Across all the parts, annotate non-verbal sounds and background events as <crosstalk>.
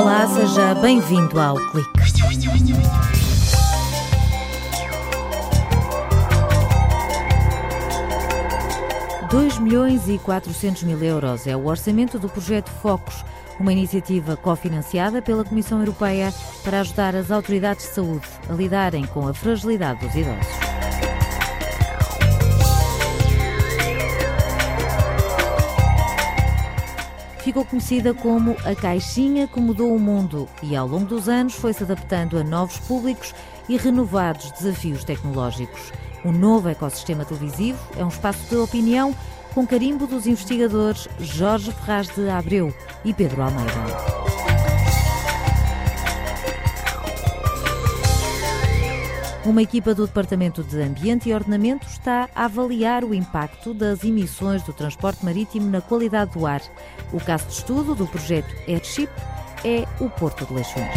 Olá, seja bem-vindo ao Clique. 2 milhões e 400 mil euros é o orçamento do projeto Focus, uma iniciativa cofinanciada pela Comissão Europeia para ajudar as autoridades de saúde a lidarem com a fragilidade dos idosos. Ficou conhecida como a caixinha que mudou o mundo e, ao longo dos anos, foi-se adaptando a novos públicos e renovados desafios tecnológicos. O novo ecossistema televisivo é um espaço de opinião com carimbo dos investigadores Jorge Ferraz de Abreu e Pedro Almeida. Uma equipa do Departamento de Ambiente e Ordenamento está a avaliar o impacto das emissões do transporte marítimo na qualidade do ar. O caso de estudo do projeto Airship é o Porto de Leixões.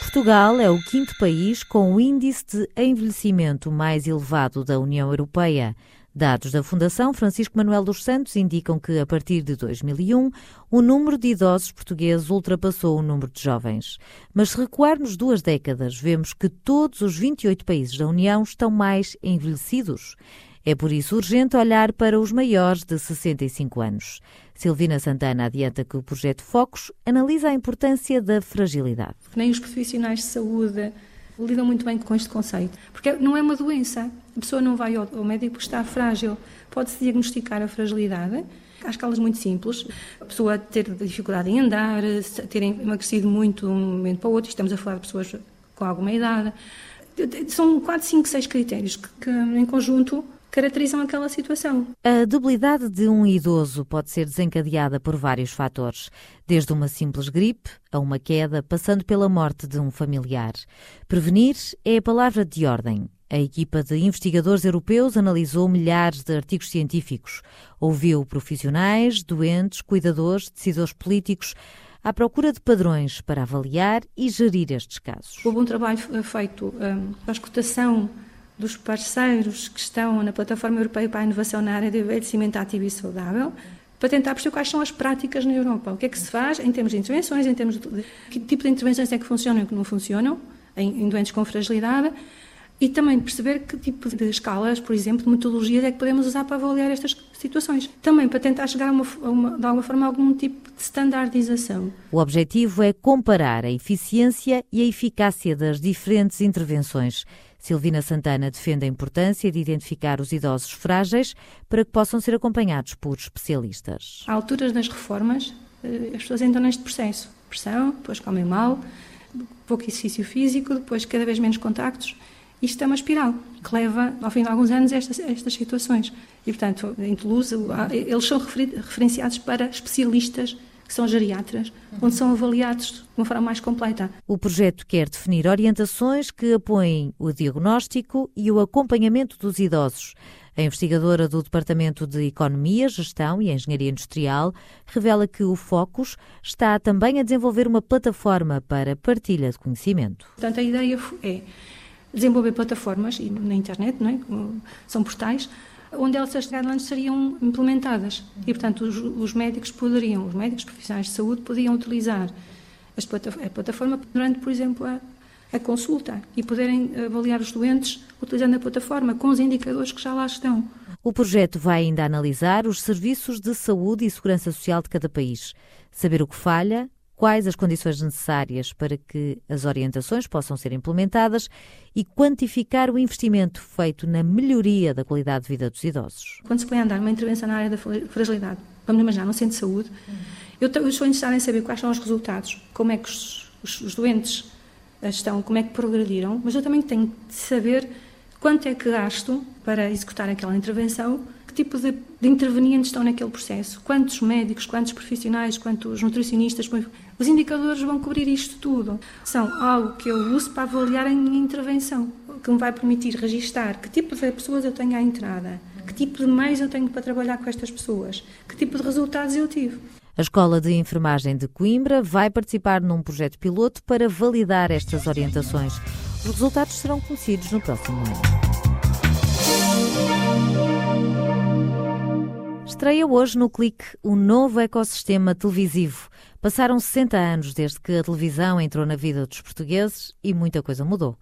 Portugal é o quinto país com o índice de envelhecimento mais elevado da União Europeia. Dados da Fundação Francisco Manuel dos Santos indicam que, a partir de 2001, o número de idosos portugueses ultrapassou o número de jovens. Mas se recuarmos duas décadas, vemos que todos os 28 países da União estão mais envelhecidos. É por isso urgente olhar para os maiores de 65 anos. Silvina Santana adianta que o projeto Focus analisa a importância da fragilidade. Nem os profissionais de saúde lidam muito bem com este conceito, porque não é uma doença. A pessoa não vai ao médico porque está frágil. Pode-se diagnosticar a fragilidade há escalas muito simples. A pessoa ter dificuldade em andar, ter emagrecido muito de um momento para o outro, estamos a falar de pessoas com alguma idade. São 4, 5, 6 critérios que, que em conjunto caracterizam aquela situação. A debilidade de um idoso pode ser desencadeada por vários fatores, desde uma simples gripe a uma queda, passando pela morte de um familiar. Prevenir é a palavra de ordem. A equipa de investigadores europeus analisou milhares de artigos científicos, ouviu profissionais, doentes, cuidadores, decisores políticos à procura de padrões para avaliar e gerir estes casos. Houve um trabalho feito um, a escutação dos parceiros que estão na Plataforma Europeia para a Inovação na área de envelhecimento ativo e saudável, para tentar perceber quais são as práticas na Europa. O que é que se faz em termos de intervenções, em termos de que tipo de intervenções é que funcionam e que não funcionam em, em doentes com fragilidade e também perceber que tipo de escalas, por exemplo, de metodologias é que podemos usar para avaliar estas situações. Também para tentar chegar a, uma, a uma, de alguma forma a algum tipo de standardização. O objetivo é comparar a eficiência e a eficácia das diferentes intervenções. Silvina Santana defende a importância de identificar os idosos frágeis para que possam ser acompanhados por especialistas. À alturas das reformas, eh, as pessoas entram neste processo. Pressão, depois comem mal, pouco exercício físico, depois cada vez menos contactos isto é uma espiral que leva, ao fim de alguns anos, a estas, a estas situações. E, portanto, em Toulouse, eles são referenciados para especialistas que são geriatras, onde são avaliados de uma forma mais completa. O projeto quer definir orientações que apoiem o diagnóstico e o acompanhamento dos idosos. A investigadora do Departamento de Economia, Gestão e Engenharia Industrial revela que o Focus está também a desenvolver uma plataforma para partilha de conhecimento. Portanto, a ideia é desenvolver plataformas e na internet, não é? são portais, onde essas guidelines seriam implementadas. E, portanto, os, os, médicos poderiam, os médicos profissionais de saúde podiam utilizar a plataforma durante, por exemplo, a, a consulta e poderem avaliar os doentes utilizando a plataforma com os indicadores que já lá estão. O projeto vai ainda analisar os serviços de saúde e segurança social de cada país, saber o que falha, quais as condições necessárias para que as orientações possam ser implementadas e quantificar o investimento feito na melhoria da qualidade de vida dos idosos. Quando se põe a andar uma intervenção na área da fragilidade, vamos imaginar, no centro de saúde, eu estou interessada em saber quais são os resultados, como é que os, os, os doentes estão, como é que progrediram, mas eu também tenho de saber quanto é que gasto para executar aquela intervenção que tipo de, de intervenientes estão naquele processo, quantos médicos, quantos profissionais, quantos nutricionistas, os indicadores vão cobrir isto tudo. São algo que eu uso para avaliar a minha intervenção, que me vai permitir registar que tipo de pessoas eu tenho à entrada, que tipo de meios eu tenho para trabalhar com estas pessoas, que tipo de resultados eu tive. A Escola de Enfermagem de Coimbra vai participar num projeto piloto para validar estas orientações. Os resultados serão conhecidos no próximo ano. Estreia hoje no Clique um novo ecossistema televisivo. Passaram 60 anos desde que a televisão entrou na vida dos portugueses e muita coisa mudou.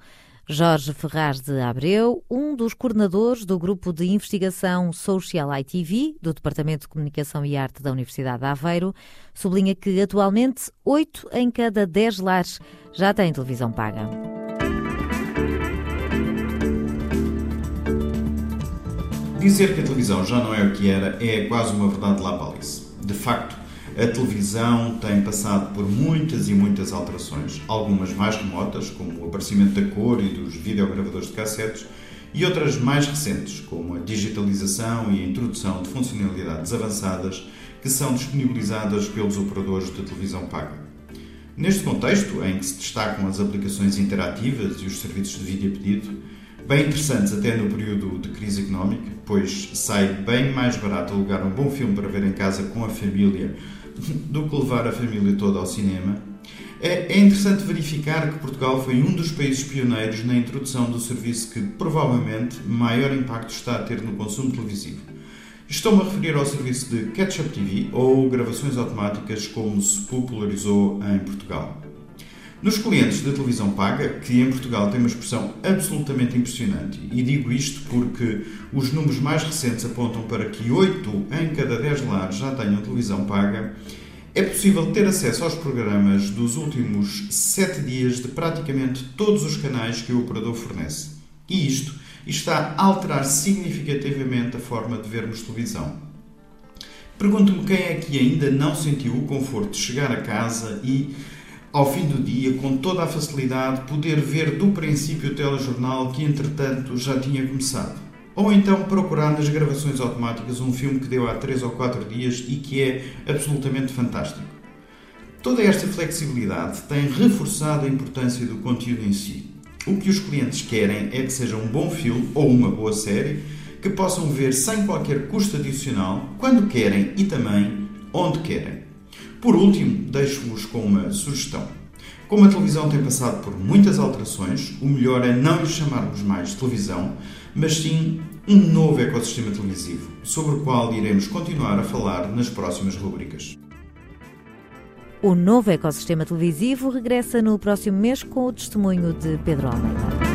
Jorge Ferraz de Abreu, um dos coordenadores do grupo de investigação Social ITV, do Departamento de Comunicação e Arte da Universidade de Aveiro, sublinha que atualmente 8 em cada 10 lares já têm televisão paga. Dizer que a televisão já não é o que era é quase uma verdade lá Alice. De facto, a televisão tem passado por muitas e muitas alterações, algumas mais remotas, como o aparecimento da cor e dos videogravadores de cassetes, e outras mais recentes, como a digitalização e a introdução de funcionalidades avançadas que são disponibilizadas pelos operadores de televisão paga. Neste contexto, em que se destacam as aplicações interativas e os serviços de vídeo pedido, bem interessantes até no período de crise económica, pois sai bem mais barato alugar um bom filme para ver em casa com a família <laughs> do que levar a família toda ao cinema. É, é interessante verificar que Portugal foi um dos países pioneiros na introdução do serviço que provavelmente maior impacto está a ter no consumo televisivo. Estou-me a referir ao serviço de Catch-up TV ou gravações automáticas como se popularizou em Portugal. Nos clientes da televisão paga, que em Portugal tem uma expressão absolutamente impressionante, e digo isto porque os números mais recentes apontam para que 8 em cada 10 lares já tenham televisão paga, é possível ter acesso aos programas dos últimos 7 dias de praticamente todos os canais que o operador fornece. E isto está a alterar significativamente a forma de vermos televisão. Pergunto-me quem é que ainda não sentiu o conforto de chegar a casa e ao fim do dia, com toda a facilidade, poder ver do princípio o telejornal que, entretanto, já tinha começado. Ou então procurar nas gravações automáticas um filme que deu há 3 ou 4 dias e que é absolutamente fantástico. Toda esta flexibilidade tem reforçado a importância do conteúdo em si. O que os clientes querem é que seja um bom filme ou uma boa série que possam ver sem qualquer custo adicional, quando querem e também onde querem. Por último, deixo-vos com uma sugestão. Como a televisão tem passado por muitas alterações, o melhor é não lhe chamarmos mais televisão, mas sim um novo ecossistema televisivo, sobre o qual iremos continuar a falar nas próximas rubricas. O novo ecossistema televisivo regressa no próximo mês com o testemunho de Pedro Almeida.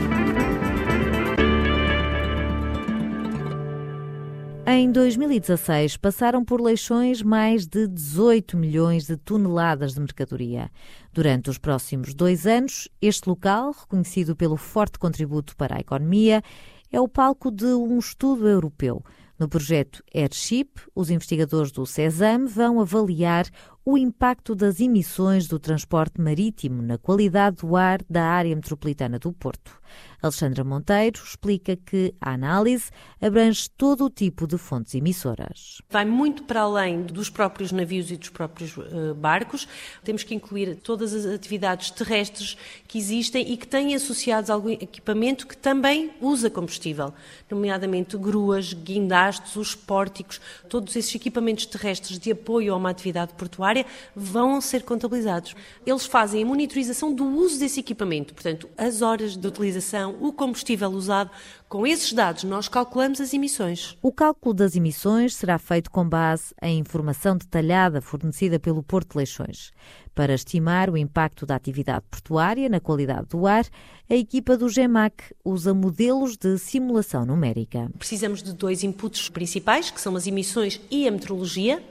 Em 2016, passaram por Leixões mais de 18 milhões de toneladas de mercadoria. Durante os próximos dois anos, este local, reconhecido pelo forte contributo para a economia, é o palco de um estudo europeu. No projeto Airship, os investigadores do CESAM vão avaliar o impacto das emissões do transporte marítimo na qualidade do ar da área metropolitana do Porto. Alexandra Monteiro explica que a análise abrange todo o tipo de fontes emissoras. Vai muito para além dos próprios navios e dos próprios uh, barcos. Temos que incluir todas as atividades terrestres que existem e que têm associados algum equipamento que também usa combustível, nomeadamente gruas, guindastes, os pórticos, todos esses equipamentos terrestres de apoio a uma atividade portuária vão ser contabilizados. Eles fazem a monitorização do uso desse equipamento, portanto, as horas de utilização, o combustível usado. Com esses dados, nós calculamos as emissões. O cálculo das emissões será feito com base em informação detalhada fornecida pelo Porto de Leixões. Para estimar o impacto da atividade portuária na qualidade do ar, a equipa do GEMAC usa modelos de simulação numérica. Precisamos de dois inputs principais, que são as emissões e a meteorologia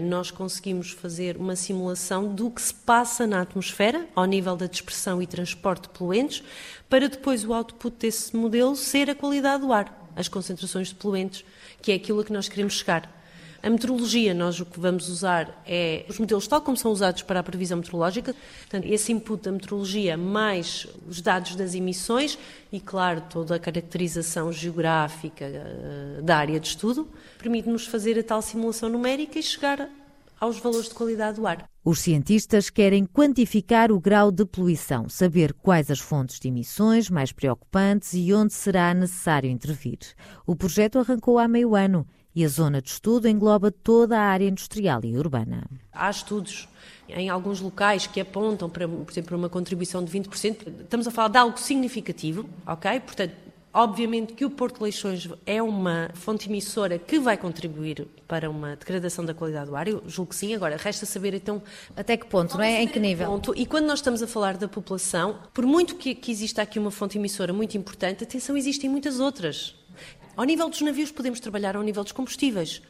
nós conseguimos fazer uma simulação do que se passa na atmosfera, ao nível da dispersão e transporte de poluentes, para depois o output desse modelo ser a qualidade do ar, as concentrações de poluentes, que é aquilo a que nós queremos chegar. A meteorologia, nós o que vamos usar é os modelos tal como são usados para a previsão meteorológica, portanto, esse input da meteorologia mais os dados das emissões e, claro, toda a caracterização geográfica uh, da área de estudo, permite-nos fazer a tal simulação numérica e chegar aos valores de qualidade do ar. Os cientistas querem quantificar o grau de poluição, saber quais as fontes de emissões mais preocupantes e onde será necessário intervir. O projeto arrancou há meio ano e a zona de estudo engloba toda a área industrial e urbana. Há estudos em alguns locais que apontam para, por exemplo, uma contribuição de 20%. Estamos a falar de algo significativo, ok? Portanto, Obviamente que o Porto de Leixões é uma fonte emissora que vai contribuir para uma degradação da qualidade do ar, eu julgo que sim. Agora, resta saber então. Até que ponto, não é? Em que nível? Ponto. E quando nós estamos a falar da população, por muito que, que exista aqui uma fonte emissora muito importante, atenção, existem muitas outras. Ao nível dos navios, podemos trabalhar ao nível dos combustíveis.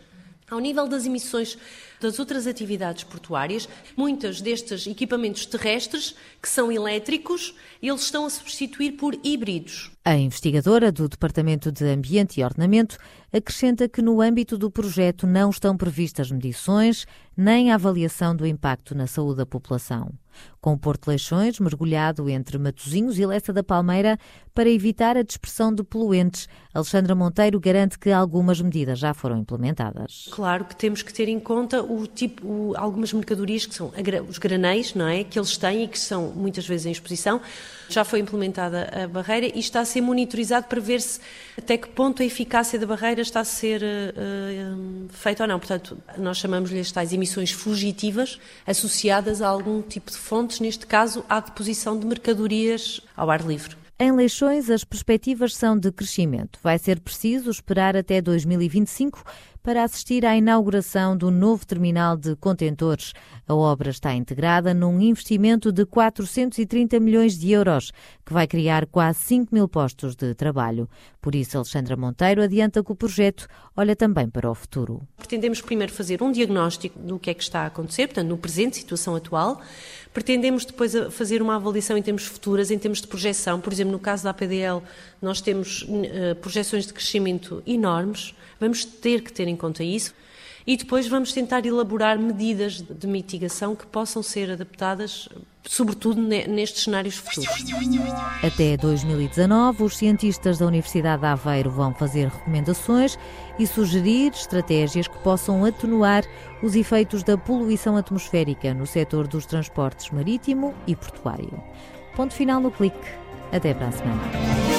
Ao nível das emissões das outras atividades portuárias, muitos destes equipamentos terrestres, que são elétricos, eles estão a substituir por híbridos. A investigadora do Departamento de Ambiente e Ordenamento acrescenta que no âmbito do projeto não estão previstas medições nem a avaliação do impacto na saúde da população. Com o Porto Leixões mergulhado entre Matosinhos e Lessa da Palmeira para evitar a dispersão de poluentes, Alexandra Monteiro garante que algumas medidas já foram implementadas. Claro que temos que ter em conta o tipo, o, algumas mercadorias que são os granéis, não é? Que eles têm e que são muitas vezes em exposição. Já foi implementada a barreira e está a ser monitorizado para ver se até que ponto a eficácia da barreira está a ser uh, feita ou não. Portanto, nós chamamos-lhe tais emissões fugitivas associadas a algum tipo de neste caso, à deposição de mercadorias ao ar livre. Em Leixões, as perspectivas são de crescimento. Vai ser preciso esperar até 2025 para assistir à inauguração do novo terminal de contentores. A obra está integrada num investimento de 430 milhões de euros, que vai criar quase 5 mil postos de trabalho. Por isso, Alexandra Monteiro adianta que o projeto olha também para o futuro. Pretendemos primeiro fazer um diagnóstico do que é que está a acontecer, portanto, no presente, situação atual. Pretendemos depois fazer uma avaliação em termos futuras, em termos de projeção. Por exemplo, no caso da APDL, nós temos uh, projeções de crescimento enormes. Vamos ter que ter em conta isso. E depois vamos tentar elaborar medidas de mitigação que possam ser adaptadas, sobretudo nestes cenários futuros. Até 2019, os cientistas da Universidade de Aveiro vão fazer recomendações e sugerir estratégias que possam atenuar os efeitos da poluição atmosférica no setor dos transportes marítimo e portuário. Ponto final no clique. Até para a semana.